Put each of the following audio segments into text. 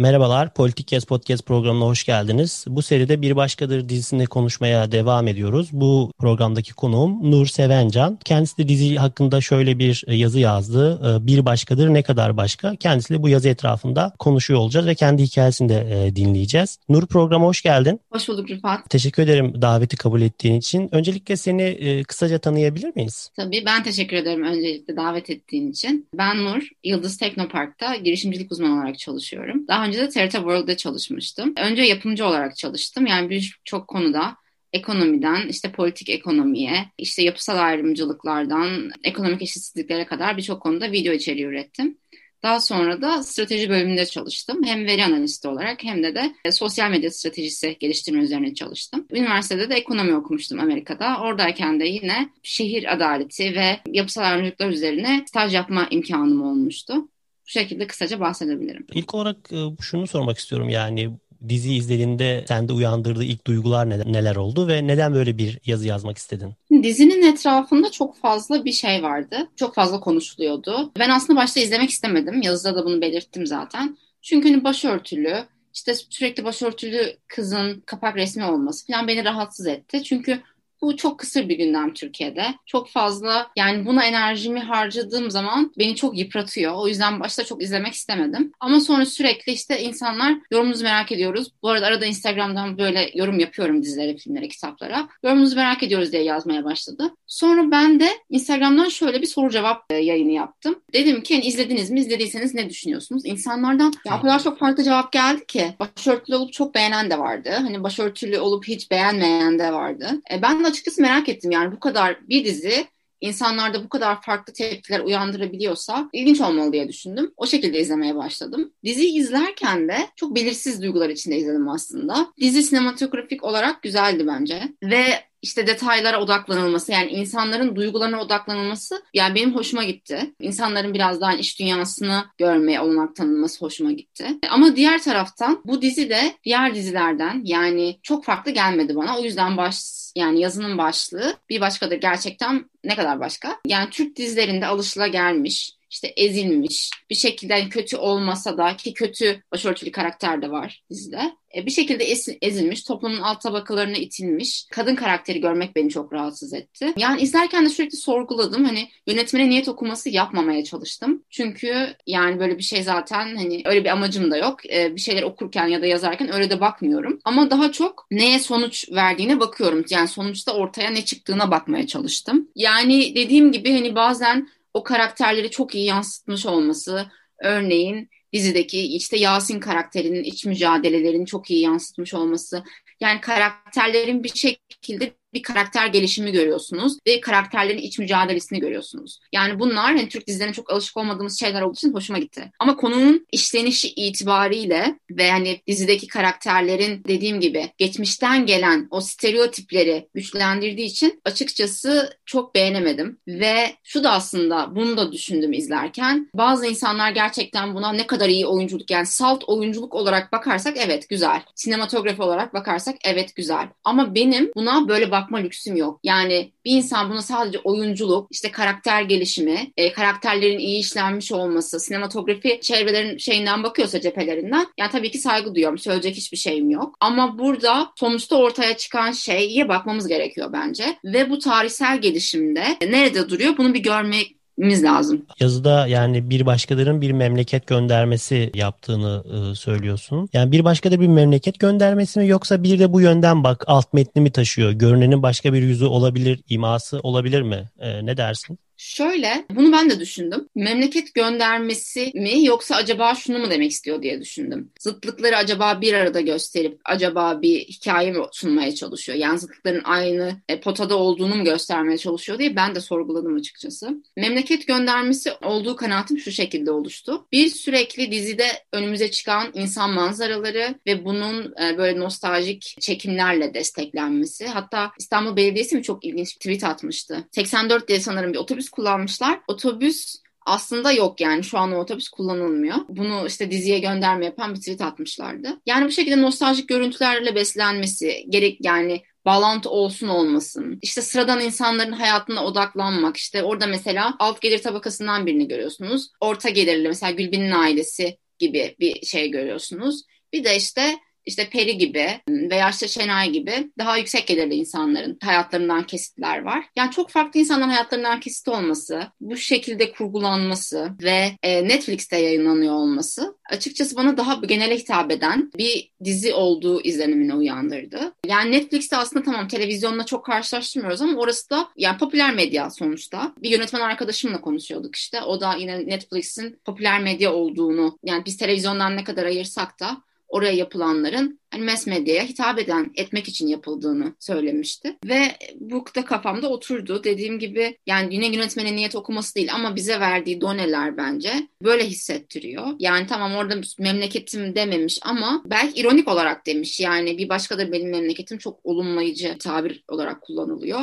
Merhabalar, Politik Yaz Podcast programına hoş geldiniz. Bu seride Bir Başkadır dizisinde konuşmaya devam ediyoruz. Bu programdaki konuğum Nur Sevencan. Kendisi de dizi hakkında şöyle bir e, yazı yazdı. E, bir Başkadır ne kadar başka? Kendisiyle bu yazı etrafında konuşuyor olacağız ve kendi hikayesini de e, dinleyeceğiz. Nur programa hoş geldin. Hoş bulduk Rıfat. Teşekkür ederim daveti kabul ettiğin için. Öncelikle seni kısaca tanıyabilir miyiz? Tabii ben teşekkür ederim öncelikle davet ettiğin için. Ben Nur, Yıldız Teknopark'ta girişimcilik uzmanı olarak çalışıyorum. Daha önce de TRT World'da çalışmıştım. Önce yapımcı olarak çalıştım. Yani birçok konuda ekonomiden işte politik ekonomiye, işte yapısal ayrımcılıklardan ekonomik eşitsizliklere kadar birçok konuda video içeriği ürettim. Daha sonra da strateji bölümünde çalıştım. Hem veri analisti olarak hem de de sosyal medya stratejisi geliştirme üzerine çalıştım. Üniversitede de ekonomi okumuştum Amerika'da. Oradayken de yine şehir adaleti ve yapısal ayrımcılıklar üzerine staj yapma imkanım olmuştu. Bu şekilde kısaca bahsedebilirim. İlk olarak e, şunu sormak istiyorum yani dizi izlediğinde sende uyandırdığı ilk duygular neler oldu ve neden böyle bir yazı yazmak istedin? Dizinin etrafında çok fazla bir şey vardı. Çok fazla konuşuluyordu. Ben aslında başta izlemek istemedim. Yazıda da bunu belirttim zaten. Çünkü hani başörtülü, işte sürekli başörtülü kızın kapak resmi olması falan beni rahatsız etti. Çünkü bu çok kısır bir gündem Türkiye'de. Çok fazla yani buna enerjimi harcadığım zaman beni çok yıpratıyor. O yüzden başta çok izlemek istemedim. Ama sonra sürekli işte insanlar yorumunuzu merak ediyoruz. Bu arada arada Instagram'dan böyle yorum yapıyorum dizilere, filmlere, kitaplara. Yorumunuzu merak ediyoruz diye yazmaya başladı. Sonra ben de Instagram'dan şöyle bir soru cevap e, yayını yaptım. Dedim ki hani izlediniz mi? İzlediyseniz ne düşünüyorsunuz? İnsanlardan ya o kadar çok farklı cevap geldi ki. Başörtülü olup çok beğenen de vardı. Hani başörtülü olup hiç beğenmeyen de vardı. E, ben de açıkçası merak ettim yani bu kadar bir dizi insanlarda bu kadar farklı tepkiler uyandırabiliyorsa ilginç olmalı diye düşündüm. O şekilde izlemeye başladım. Diziyi izlerken de çok belirsiz duygular içinde izledim aslında. Dizi sinematografik olarak güzeldi bence. Ve işte detaylara odaklanılması yani insanların duygularına odaklanılması yani benim hoşuma gitti. İnsanların biraz daha iş dünyasını görmeye olanak tanınması hoşuma gitti. Ama diğer taraftan bu dizi de diğer dizilerden yani çok farklı gelmedi bana. O yüzden baş yani yazının başlığı bir başka da gerçekten ne kadar başka? Yani Türk dizilerinde alışıla gelmiş işte ezilmiş bir şekilde yani kötü olmasa da ki kötü başörtülü karakter de var dizide. E, bir şekilde ezilmiş, toplumun alt tabakalarına itilmiş kadın karakteri görmek beni çok rahatsız etti. Yani izlerken de sürekli sorguladım. Hani yönetmene niyet okuması yapmamaya çalıştım. Çünkü yani böyle bir şey zaten hani öyle bir amacım da yok. E, bir şeyler okurken ya da yazarken öyle de bakmıyorum. Ama daha çok neye sonuç verdiğine bakıyorum. Yani sonuçta ortaya ne çıktığına bakmaya çalıştım. Yani dediğim gibi hani bazen o karakterleri çok iyi yansıtmış olması, örneğin dizideki işte Yasin karakterinin iç mücadelelerini çok iyi yansıtmış olması. Yani karakterlerin bir şekilde bir karakter gelişimi görüyorsunuz ve karakterlerin iç mücadelesini görüyorsunuz. Yani bunlar hani Türk dizilerine çok alışık olmadığımız şeyler olduğu için hoşuma gitti. Ama konunun işlenişi itibariyle ve hani dizideki karakterlerin dediğim gibi geçmişten gelen o stereotipleri güçlendirdiği için açıkçası çok beğenemedim. Ve şu da aslında bunu da düşündüm izlerken. Bazı insanlar gerçekten buna ne kadar iyi oyunculuk yani salt oyunculuk olarak bakarsak evet güzel. Sinematografi olarak bakarsak evet güzel. Ama benim buna böyle bak bakma lüksüm yok. Yani bir insan buna sadece oyunculuk, işte karakter gelişimi, e, karakterlerin iyi işlenmiş olması, sinematografi çevrelerin şeyinden bakıyorsa cephelerinden yani tabii ki saygı duyuyorum. Söyleyecek hiçbir şeyim yok. Ama burada sonuçta ortaya çıkan şeye bakmamız gerekiyor bence. Ve bu tarihsel gelişimde nerede duruyor bunu bir görmek miz lazım. Yazıda yani bir başkalarının bir memleket göndermesi yaptığını e, söylüyorsun. Yani bir başkadır bir memleket göndermesi mi yoksa bir de bu yönden bak alt metni mi taşıyor? Görünenin başka bir yüzü olabilir, iması olabilir mi? E, ne dersin? Şöyle, bunu ben de düşündüm. Memleket göndermesi mi yoksa acaba şunu mu demek istiyor diye düşündüm. Zıtlıkları acaba bir arada gösterip acaba bir hikaye mi sunmaya çalışıyor? Yani zıtlıkların aynı e, potada olduğunu mu göstermeye çalışıyor diye ben de sorguladım açıkçası. Memleket göndermesi olduğu kanaatim şu şekilde oluştu. Bir sürekli dizide önümüze çıkan insan manzaraları ve bunun e, böyle nostaljik çekimlerle desteklenmesi. Hatta İstanbul Belediyesi mi çok ilginç bir tweet atmıştı. 84 diye sanırım bir otobüs kullanmışlar. Otobüs aslında yok yani şu an o otobüs kullanılmıyor. Bunu işte diziye gönderme yapan bir tweet atmışlardı. Yani bu şekilde nostaljik görüntülerle beslenmesi gerek yani bağlantı olsun olmasın. İşte sıradan insanların hayatına odaklanmak. İşte orada mesela alt gelir tabakasından birini görüyorsunuz. Orta gelirli mesela Gülbin'in ailesi gibi bir şey görüyorsunuz. Bir de işte işte Peri gibi veya işte Şenay gibi daha yüksek gelirli insanların hayatlarından kesitler var. Yani çok farklı insanların hayatlarından kesit olması, bu şekilde kurgulanması ve e, Netflix'te yayınlanıyor olması açıkçası bana daha genele hitap eden bir dizi olduğu izlenimini uyandırdı. Yani Netflix'te aslında tamam televizyonla çok karşılaştırmıyoruz ama orası da yani popüler medya sonuçta. Bir yönetmen arkadaşımla konuşuyorduk işte. O da yine Netflix'in popüler medya olduğunu yani biz televizyondan ne kadar ayırsak da oraya yapılanların hani mass medyaya hitap eden, etmek için yapıldığını söylemişti. Ve bu da kafamda oturdu. Dediğim gibi yani yine yönetmenin niyet okuması değil ama bize verdiği doneler bence böyle hissettiriyor. Yani tamam orada memleketim dememiş ama belki ironik olarak demiş. Yani bir başkadır benim memleketim çok olumlayıcı tabir olarak kullanılıyor.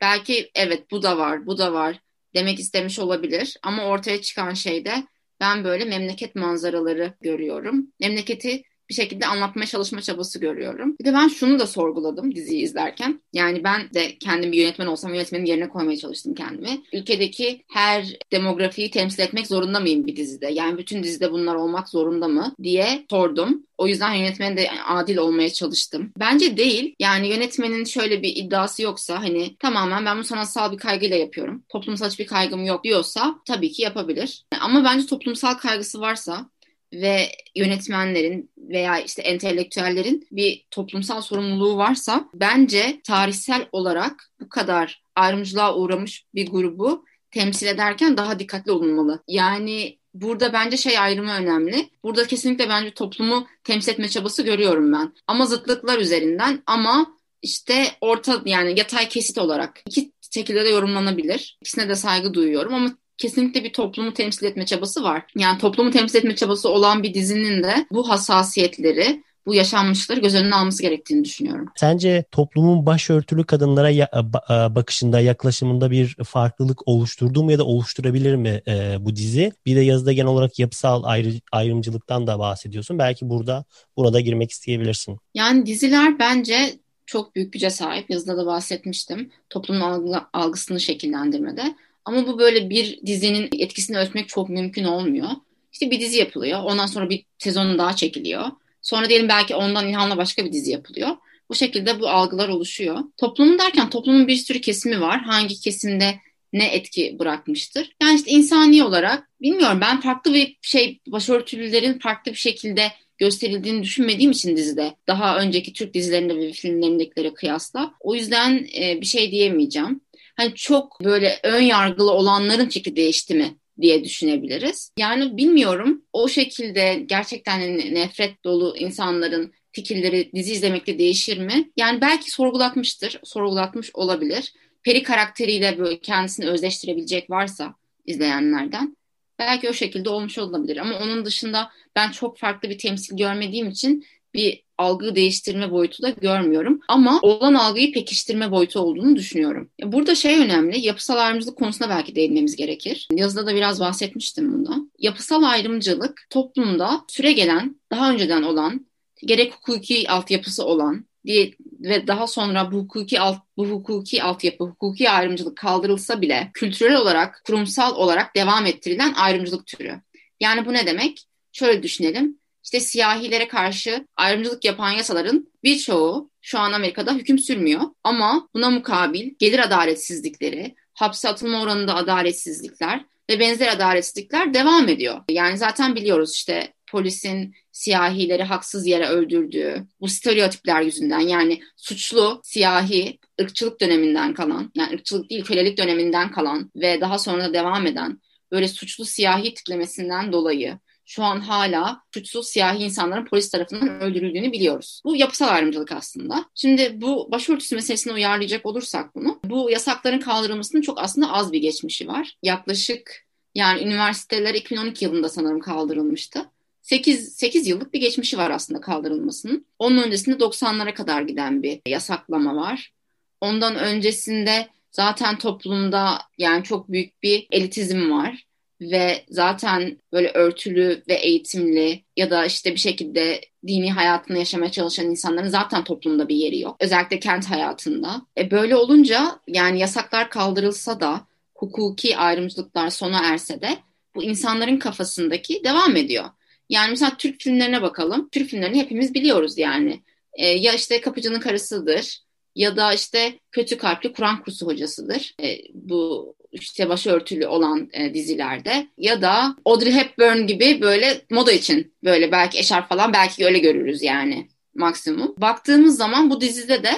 Belki evet bu da var, bu da var demek istemiş olabilir ama ortaya çıkan şey de ben böyle memleket manzaraları görüyorum. Memleketi bir şekilde anlatmaya çalışma çabası görüyorum. Bir de ben şunu da sorguladım diziyi izlerken. Yani ben de kendim bir yönetmen olsam yönetmenin yerine koymaya çalıştım kendimi. Ülkedeki her demografiyi temsil etmek zorunda mıyım bir dizide? Yani bütün dizide bunlar olmak zorunda mı diye sordum. O yüzden yönetmenin de adil olmaya çalıştım. Bence değil. Yani yönetmenin şöyle bir iddiası yoksa hani tamamen ben bu sanatsal bir kaygıyla yapıyorum. Toplumsal hiçbir kaygım yok diyorsa tabii ki yapabilir. Ama bence toplumsal kaygısı varsa ve yönetmenlerin veya işte entelektüellerin bir toplumsal sorumluluğu varsa bence tarihsel olarak bu kadar ayrımcılığa uğramış bir grubu temsil ederken daha dikkatli olunmalı. Yani burada bence şey ayrımı önemli. Burada kesinlikle bence toplumu temsil etme çabası görüyorum ben. Ama zıtlıklar üzerinden ama işte orta yani yatay kesit olarak iki şekilde de yorumlanabilir. İkisine de saygı duyuyorum ama kesinlikle bir toplumu temsil etme çabası var. Yani toplumu temsil etme çabası olan bir dizinin de bu hassasiyetleri bu yaşanmışları göz önüne alması gerektiğini düşünüyorum. Sence toplumun başörtülü kadınlara ya, bakışında, yaklaşımında bir farklılık oluşturdu mu ya da oluşturabilir mi e, bu dizi? Bir de yazıda genel olarak yapısal ayrı, ayrımcılıktan da bahsediyorsun. Belki burada burada girmek isteyebilirsin. Yani diziler bence çok büyük güce sahip. Yazıda da bahsetmiştim. Toplumun algı, algısını şekillendirmede. Ama bu böyle bir dizinin etkisini ölçmek çok mümkün olmuyor. İşte bir dizi yapılıyor. Ondan sonra bir sezonun daha çekiliyor. Sonra diyelim belki ondan ilhamla başka bir dizi yapılıyor. Bu şekilde bu algılar oluşuyor. Toplumun derken toplumun bir sürü kesimi var. Hangi kesimde ne etki bırakmıştır? Yani işte insani olarak bilmiyorum ben farklı bir şey başörtülülerin farklı bir şekilde gösterildiğini düşünmediğim için dizide. Daha önceki Türk dizilerinde ve filmlerindekilere kıyasla. O yüzden e, bir şey diyemeyeceğim hani çok böyle ön yargılı olanların fikri değişti mi diye düşünebiliriz. Yani bilmiyorum o şekilde gerçekten nefret dolu insanların fikirleri dizi izlemekte değişir mi? Yani belki sorgulatmıştır, sorgulatmış olabilir. Peri karakteriyle böyle kendisini özleştirebilecek varsa izleyenlerden belki o şekilde olmuş olabilir. Ama onun dışında ben çok farklı bir temsil görmediğim için bir algı değiştirme boyutu da görmüyorum. Ama olan algıyı pekiştirme boyutu olduğunu düşünüyorum. Burada şey önemli, yapısal ayrımcılık konusuna belki değinmemiz gerekir. Yazıda da biraz bahsetmiştim bundan. Yapısal ayrımcılık toplumda süre gelen, daha önceden olan, gerek hukuki altyapısı olan diye ve daha sonra bu hukuki alt, bu hukuki altyapı, hukuki ayrımcılık kaldırılsa bile kültürel olarak, kurumsal olarak devam ettirilen ayrımcılık türü. Yani bu ne demek? Şöyle düşünelim işte siyahilere karşı ayrımcılık yapan yasaların birçoğu şu an Amerika'da hüküm sürmüyor. Ama buna mukabil gelir adaletsizlikleri, hapse atılma oranında adaletsizlikler ve benzer adaletsizlikler devam ediyor. Yani zaten biliyoruz işte polisin siyahileri haksız yere öldürdüğü bu stereotipler yüzünden yani suçlu siyahi ırkçılık döneminden kalan yani ırkçılık değil kölelik döneminden kalan ve daha sonra devam eden böyle suçlu siyahi tiplemesinden dolayı şu an hala suçsuz siyahi insanların polis tarafından öldürüldüğünü biliyoruz. Bu yapısal ayrımcılık aslında. Şimdi bu başörtüsü meselesini uyarlayacak olursak bunu, bu yasakların kaldırılmasının çok aslında az bir geçmişi var. Yaklaşık yani üniversiteler 2012 yılında sanırım kaldırılmıştı. 8, 8 yıllık bir geçmişi var aslında kaldırılmasının. Onun öncesinde 90'lara kadar giden bir yasaklama var. Ondan öncesinde Zaten toplumda yani çok büyük bir elitizm var ve zaten böyle örtülü ve eğitimli ya da işte bir şekilde dini hayatını yaşamaya çalışan insanların zaten toplumda bir yeri yok. Özellikle kent hayatında. E böyle olunca yani yasaklar kaldırılsa da hukuki ayrımcılıklar sona erse de bu insanların kafasındaki devam ediyor. Yani mesela Türk filmlerine bakalım. Türk filmlerini hepimiz biliyoruz yani. E, ya işte kapıcının karısıdır ya da işte kötü kalpli Kur'an kursu hocasıdır. E, bu işte başörtülü olan e, dizilerde ya da Audrey Hepburn gibi böyle moda için böyle belki eşarp falan belki öyle görürüz yani maksimum. Baktığımız zaman bu dizide de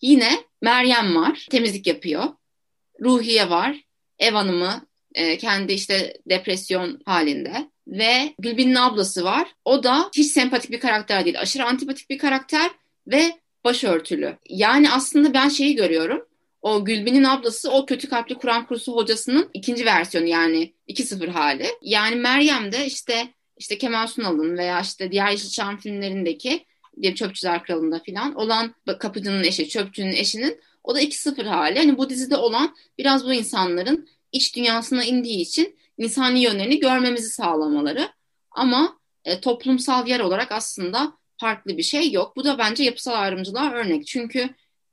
yine Meryem var temizlik yapıyor. Ruhiye var ev hanımı e, kendi işte depresyon halinde ve Gülbin'in ablası var. O da hiç sempatik bir karakter değil. Aşırı antipatik bir karakter ve başörtülü. Yani aslında ben şeyi görüyorum. O Gülbin'in ablası o kötü kalpli Kur'an kursu hocasının ikinci versiyonu yani 2-0 hali. Yani Meryem de işte işte Kemal Sunal'ın veya işte diğer Yeşilçam filmlerindeki diye Çöpçüler Kralı'nda falan olan kapıcının eşi, çöpçünün eşinin o da 2-0 hali. Hani bu dizide olan biraz bu insanların iç dünyasına indiği için insani yönlerini görmemizi sağlamaları. Ama e, toplumsal yer olarak aslında farklı bir şey yok. Bu da bence yapısal ayrımcılığa örnek. Çünkü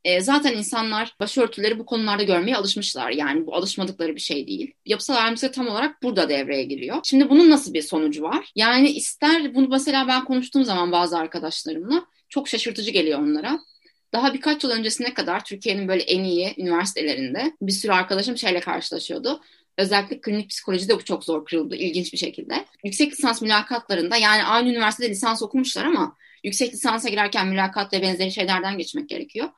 e, zaten insanlar başörtüleri bu konularda görmeye alışmışlar. Yani bu alışmadıkları bir şey değil. Yapısal ayrımcılık tam olarak burada devreye giriyor. Şimdi bunun nasıl bir sonucu var? Yani ister bunu mesela ben konuştuğum zaman bazı arkadaşlarımla çok şaşırtıcı geliyor onlara. Daha birkaç yıl öncesine kadar Türkiye'nin böyle en iyi üniversitelerinde bir sürü arkadaşım şeyle karşılaşıyordu. Özellikle klinik psikolojide bu çok zor kırıldı ilginç bir şekilde. Yüksek lisans mülakatlarında yani aynı üniversitede lisans okumuşlar ama yüksek lisansa girerken mülakat ve benzeri şeylerden geçmek gerekiyor.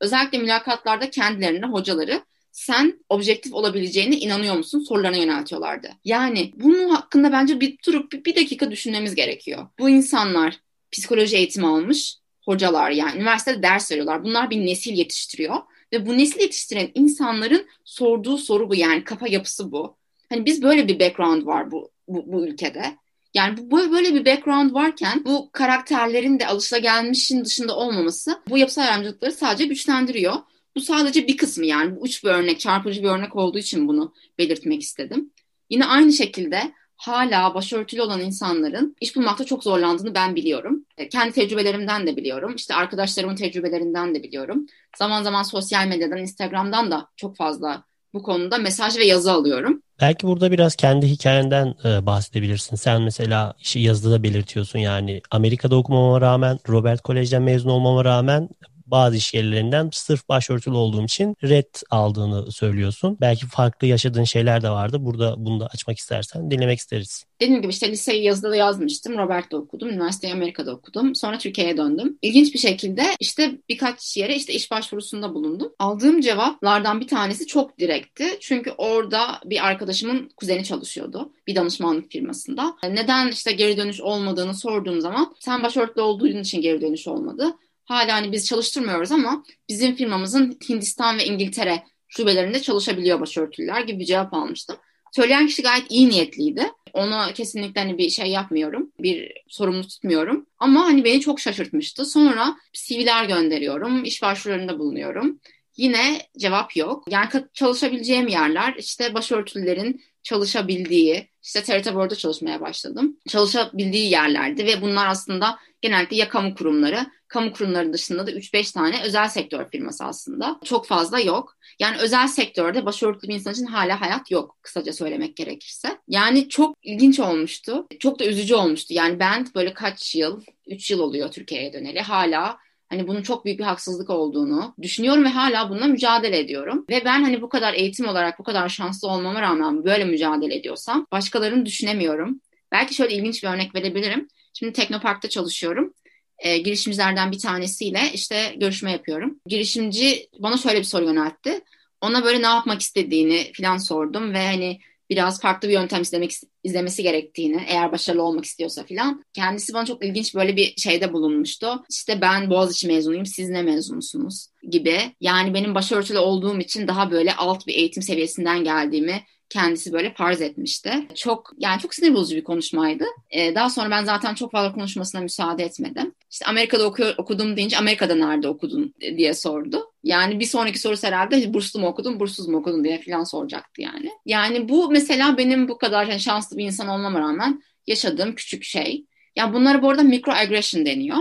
Özellikle mülakatlarda kendilerine hocaları sen objektif olabileceğine inanıyor musun sorularına yöneltiyorlardı. Yani bunun hakkında bence bir durup bir, dakika düşünmemiz gerekiyor. Bu insanlar psikoloji eğitimi almış hocalar yani üniversitede ders veriyorlar. Bunlar bir nesil yetiştiriyor ve bu nesil yetiştiren insanların sorduğu soru bu yani kafa yapısı bu. Hani biz böyle bir background var bu, bu, bu ülkede. Yani bu böyle bir background varken bu karakterlerin de alışılagelmişin dışında olmaması bu yapısal ayrımcılıkları sadece güçlendiriyor. Bu sadece bir kısmı yani bu uç bir örnek, çarpıcı bir örnek olduğu için bunu belirtmek istedim. Yine aynı şekilde hala başörtülü olan insanların iş bulmakta çok zorlandığını ben biliyorum. E, kendi tecrübelerimden de biliyorum. İşte arkadaşlarımın tecrübelerinden de biliyorum. Zaman zaman sosyal medyadan, Instagram'dan da çok fazla bu konuda mesaj ve yazı alıyorum. Belki burada biraz kendi hikayenden e, bahsedebilirsin. Sen mesela işi yazıda belirtiyorsun yani Amerika'da okumama rağmen Robert Kolej'den mezun olmama rağmen bazı iş yerlerinden sırf başörtülü olduğum için red aldığını söylüyorsun. Belki farklı yaşadığın şeyler de vardı. Burada bunu da açmak istersen dinlemek isteriz. Dediğim gibi işte liseyi yazıda da yazmıştım. Robert'te okudum. Üniversiteyi Amerika'da okudum. Sonra Türkiye'ye döndüm. İlginç bir şekilde işte birkaç yere işte iş başvurusunda bulundum. Aldığım cevaplardan bir tanesi çok direkti. Çünkü orada bir arkadaşımın kuzeni çalışıyordu. Bir danışmanlık firmasında. Neden işte geri dönüş olmadığını sorduğum zaman sen başörtülü olduğun için geri dönüş olmadı. Hala hani biz çalıştırmıyoruz ama bizim firmamızın Hindistan ve İngiltere şubelerinde çalışabiliyor başörtüler gibi bir cevap almıştım. Söyleyen kişi gayet iyi niyetliydi. Ona kesinlikle hani bir şey yapmıyorum. Bir sorumlu tutmuyorum. Ama hani beni çok şaşırtmıştı. Sonra CV'ler gönderiyorum. iş başvurularında bulunuyorum. Yine cevap yok. Yani çalışabileceğim yerler işte başörtülerin çalışabildiği, işte TRT Board'da çalışmaya başladım. Çalışabildiği yerlerdi ve bunlar aslında genellikle ya kamu kurumları, kamu kurumları dışında da 3-5 tane özel sektör firması aslında. Çok fazla yok. Yani özel sektörde başörtülü bir insan için hala hayat yok kısaca söylemek gerekirse. Yani çok ilginç olmuştu. Çok da üzücü olmuştu. Yani ben böyle kaç yıl, 3 yıl oluyor Türkiye'ye döneli. Hala hani bunun çok büyük bir haksızlık olduğunu düşünüyorum ve hala bununla mücadele ediyorum. Ve ben hani bu kadar eğitim olarak bu kadar şanslı olmama rağmen böyle mücadele ediyorsam başkalarını düşünemiyorum. Belki şöyle ilginç bir örnek verebilirim. Şimdi Teknopark'ta çalışıyorum. E, girişimcilerden bir tanesiyle işte görüşme yapıyorum. Girişimci bana şöyle bir soru yöneltti. Ona böyle ne yapmak istediğini falan sordum ve hani biraz farklı bir yöntem izlemek izlemesi gerektiğini eğer başarılı olmak istiyorsa filan. Kendisi bana çok ilginç böyle bir şeyde bulunmuştu. İşte ben Boğaziçi mezunuyum siz ne mezunsunuz gibi. Yani benim başörtülü olduğum için daha böyle alt bir eğitim seviyesinden geldiğimi kendisi böyle farz etmişti. Çok yani çok sinir bozucu bir konuşmaydı. Ee, daha sonra ben zaten çok fazla konuşmasına müsaade etmedim. İşte Amerika'da okuyor, okudum deyince Amerika'da nerede okudun diye sordu. Yani bir sonraki sorusu herhalde burslu mu okudun, burssuz mu okudun diye falan soracaktı yani. Yani bu mesela benim bu kadar yani şanslı bir insan olmama rağmen yaşadığım küçük şey. Yani bunlara bu arada microaggression deniyor.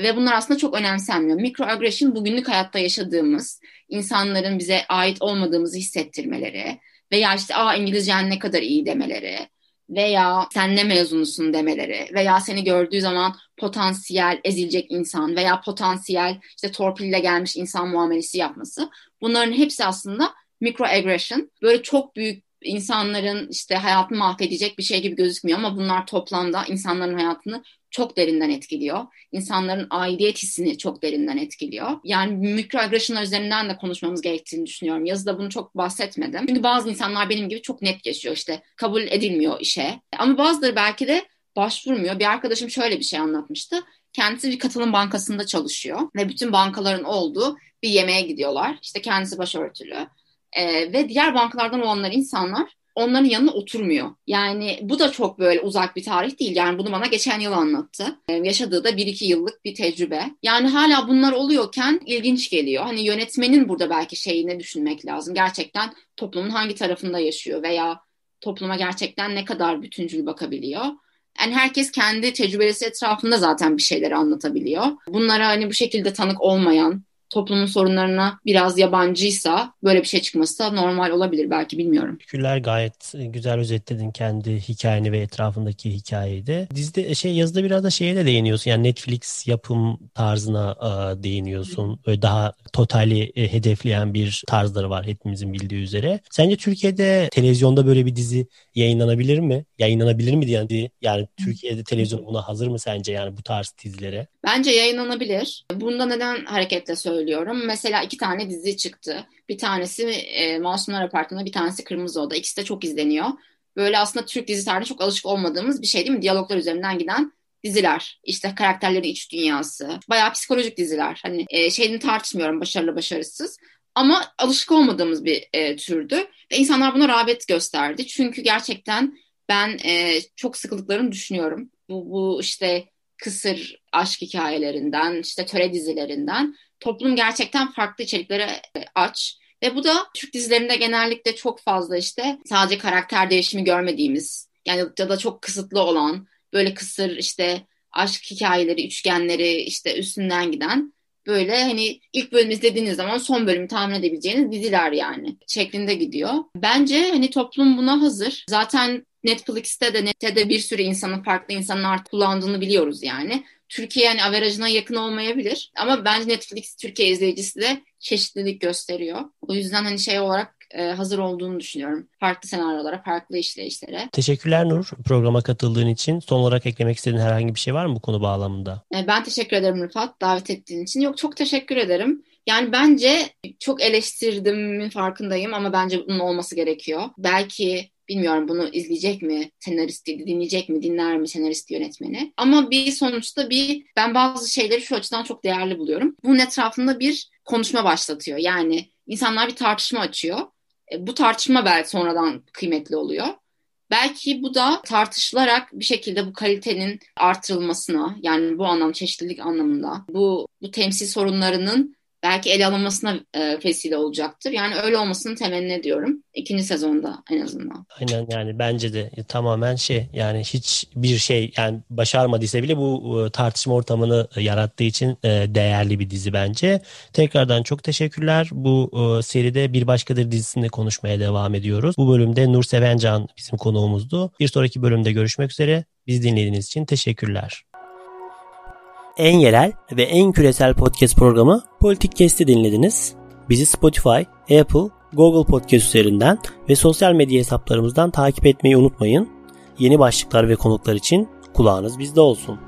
Ve bunlar aslında çok önemsenmiyor. Microaggression bugünlük hayatta yaşadığımız, insanların bize ait olmadığımızı hissettirmeleri veya işte aa İngilizcen ne kadar iyi demeleri veya sen ne mezunusun demeleri veya seni gördüğü zaman potansiyel ezilecek insan veya potansiyel işte torpille gelmiş insan muamelesi yapması. Bunların hepsi aslında microaggression. Böyle çok büyük insanların işte hayatını mahvedecek bir şey gibi gözükmüyor ama bunlar toplamda insanların hayatını çok derinden etkiliyor. İnsanların aidiyet hissini çok derinden etkiliyor. Yani mikroagresyonlar üzerinden de konuşmamız gerektiğini düşünüyorum. Yazıda bunu çok bahsetmedim. Çünkü bazı insanlar benim gibi çok net yaşıyor işte kabul edilmiyor işe. Ama bazıları belki de başvurmuyor. Bir arkadaşım şöyle bir şey anlatmıştı. Kendisi bir katılım bankasında çalışıyor ve bütün bankaların olduğu bir yemeğe gidiyorlar. İşte kendisi başörtülü. Ee, ve diğer bankalardan olanlar insanlar onların yanına oturmuyor. Yani bu da çok böyle uzak bir tarih değil. Yani bunu bana geçen yıl anlattı. Ee, yaşadığı da bir iki yıllık bir tecrübe. Yani hala bunlar oluyorken ilginç geliyor. Hani yönetmenin burada belki şeyini düşünmek lazım. Gerçekten toplumun hangi tarafında yaşıyor veya topluma gerçekten ne kadar bütüncül bakabiliyor. Yani herkes kendi tecrübesi etrafında zaten bir şeyleri anlatabiliyor. Bunlara hani bu şekilde tanık olmayan, toplumun sorunlarına biraz yabancıysa böyle bir şey çıkması da normal olabilir belki bilmiyorum. Teşekkürler gayet güzel özetledin kendi hikayeni ve etrafındaki hikayeyi de. Dizide şey yazıda biraz da şeye de değiniyorsun. Yani Netflix yapım tarzına e, değiniyorsun. Böyle daha totali e, hedefleyen bir tarzları var hepimizin bildiği üzere. Sence Türkiye'de televizyonda böyle bir dizi yayınlanabilir mi? Yayınlanabilir mi yani yani Türkiye'de televizyon buna hazır mı sence yani bu tarz dizilere? Bence yayınlanabilir. Bunda neden hareketle söylüyorum? Mesela iki tane dizi çıktı. Bir tanesi e, Masumlar Apartmanı, bir tanesi Kırmızı Oda. İkisi de çok izleniyor. Böyle aslında Türk dizi tarihinde çok alışık olmadığımız bir şey değil mi? Diyaloglar üzerinden giden diziler. İşte karakterlerin iç dünyası. Bayağı psikolojik diziler. Hani e, şeyini tartışmıyorum başarılı başarısız. Ama alışık olmadığımız bir e, türdü. Ve insanlar buna rağbet gösterdi. Çünkü gerçekten ben e, çok sıkıldıklarını düşünüyorum. Bu, bu işte kısır aşk hikayelerinden, işte töre dizilerinden toplum gerçekten farklı içeriklere e, aç. Ve bu da Türk dizilerinde genellikle çok fazla işte sadece karakter değişimi görmediğimiz yani ya da çok kısıtlı olan böyle kısır işte aşk hikayeleri, üçgenleri işte üstünden giden böyle hani ilk bölüm izlediğiniz zaman son bölümü tahmin edebileceğiniz diziler yani şeklinde gidiyor. Bence hani toplum buna hazır. Zaten Netflix'te de nette de bir sürü insanın farklı insanın kullandığını biliyoruz yani. Türkiye yani averajına yakın olmayabilir ama bence Netflix Türkiye izleyicisi de çeşitlilik gösteriyor. O yüzden hani şey olarak e, hazır olduğunu düşünüyorum. Farklı senaryolara, farklı işleyişlere. Teşekkürler Nur programa katıldığın için. Son olarak eklemek istediğin herhangi bir şey var mı bu konu bağlamında? E, ben teşekkür ederim Rıfat davet ettiğin için. Yok çok teşekkür ederim. Yani bence çok eleştirdiğimin farkındayım ama bence bunun olması gerekiyor. Belki Bilmiyorum bunu izleyecek mi senaristi, dinleyecek mi, dinler mi senarist yönetmeni. Ama bir sonuçta bir ben bazı şeyleri şu açıdan çok değerli buluyorum. Bunun etrafında bir konuşma başlatıyor. Yani insanlar bir tartışma açıyor. E, bu tartışma belki sonradan kıymetli oluyor. Belki bu da tartışılarak bir şekilde bu kalitenin artırılmasına yani bu anlam çeşitlilik anlamında bu bu temsil sorunlarının belki ele alınmasına e, vesile olacaktır. Yani öyle olmasını temenni ediyorum. İkinci sezonda en azından. Aynen yani bence de tamamen şey yani hiç bir şey yani başarmadıysa bile bu e, tartışma ortamını yarattığı için e, değerli bir dizi bence. Tekrardan çok teşekkürler. Bu seride Bir Başkadır dizisinde konuşmaya devam ediyoruz. Bu bölümde Nur Sevencan bizim konuğumuzdu. Bir sonraki bölümde görüşmek üzere. Biz dinlediğiniz için teşekkürler en yerel ve en küresel podcast programı Politik Kesti dinlediniz. Bizi Spotify, Apple, Google Podcast üzerinden ve sosyal medya hesaplarımızdan takip etmeyi unutmayın. Yeni başlıklar ve konuklar için kulağınız bizde olsun.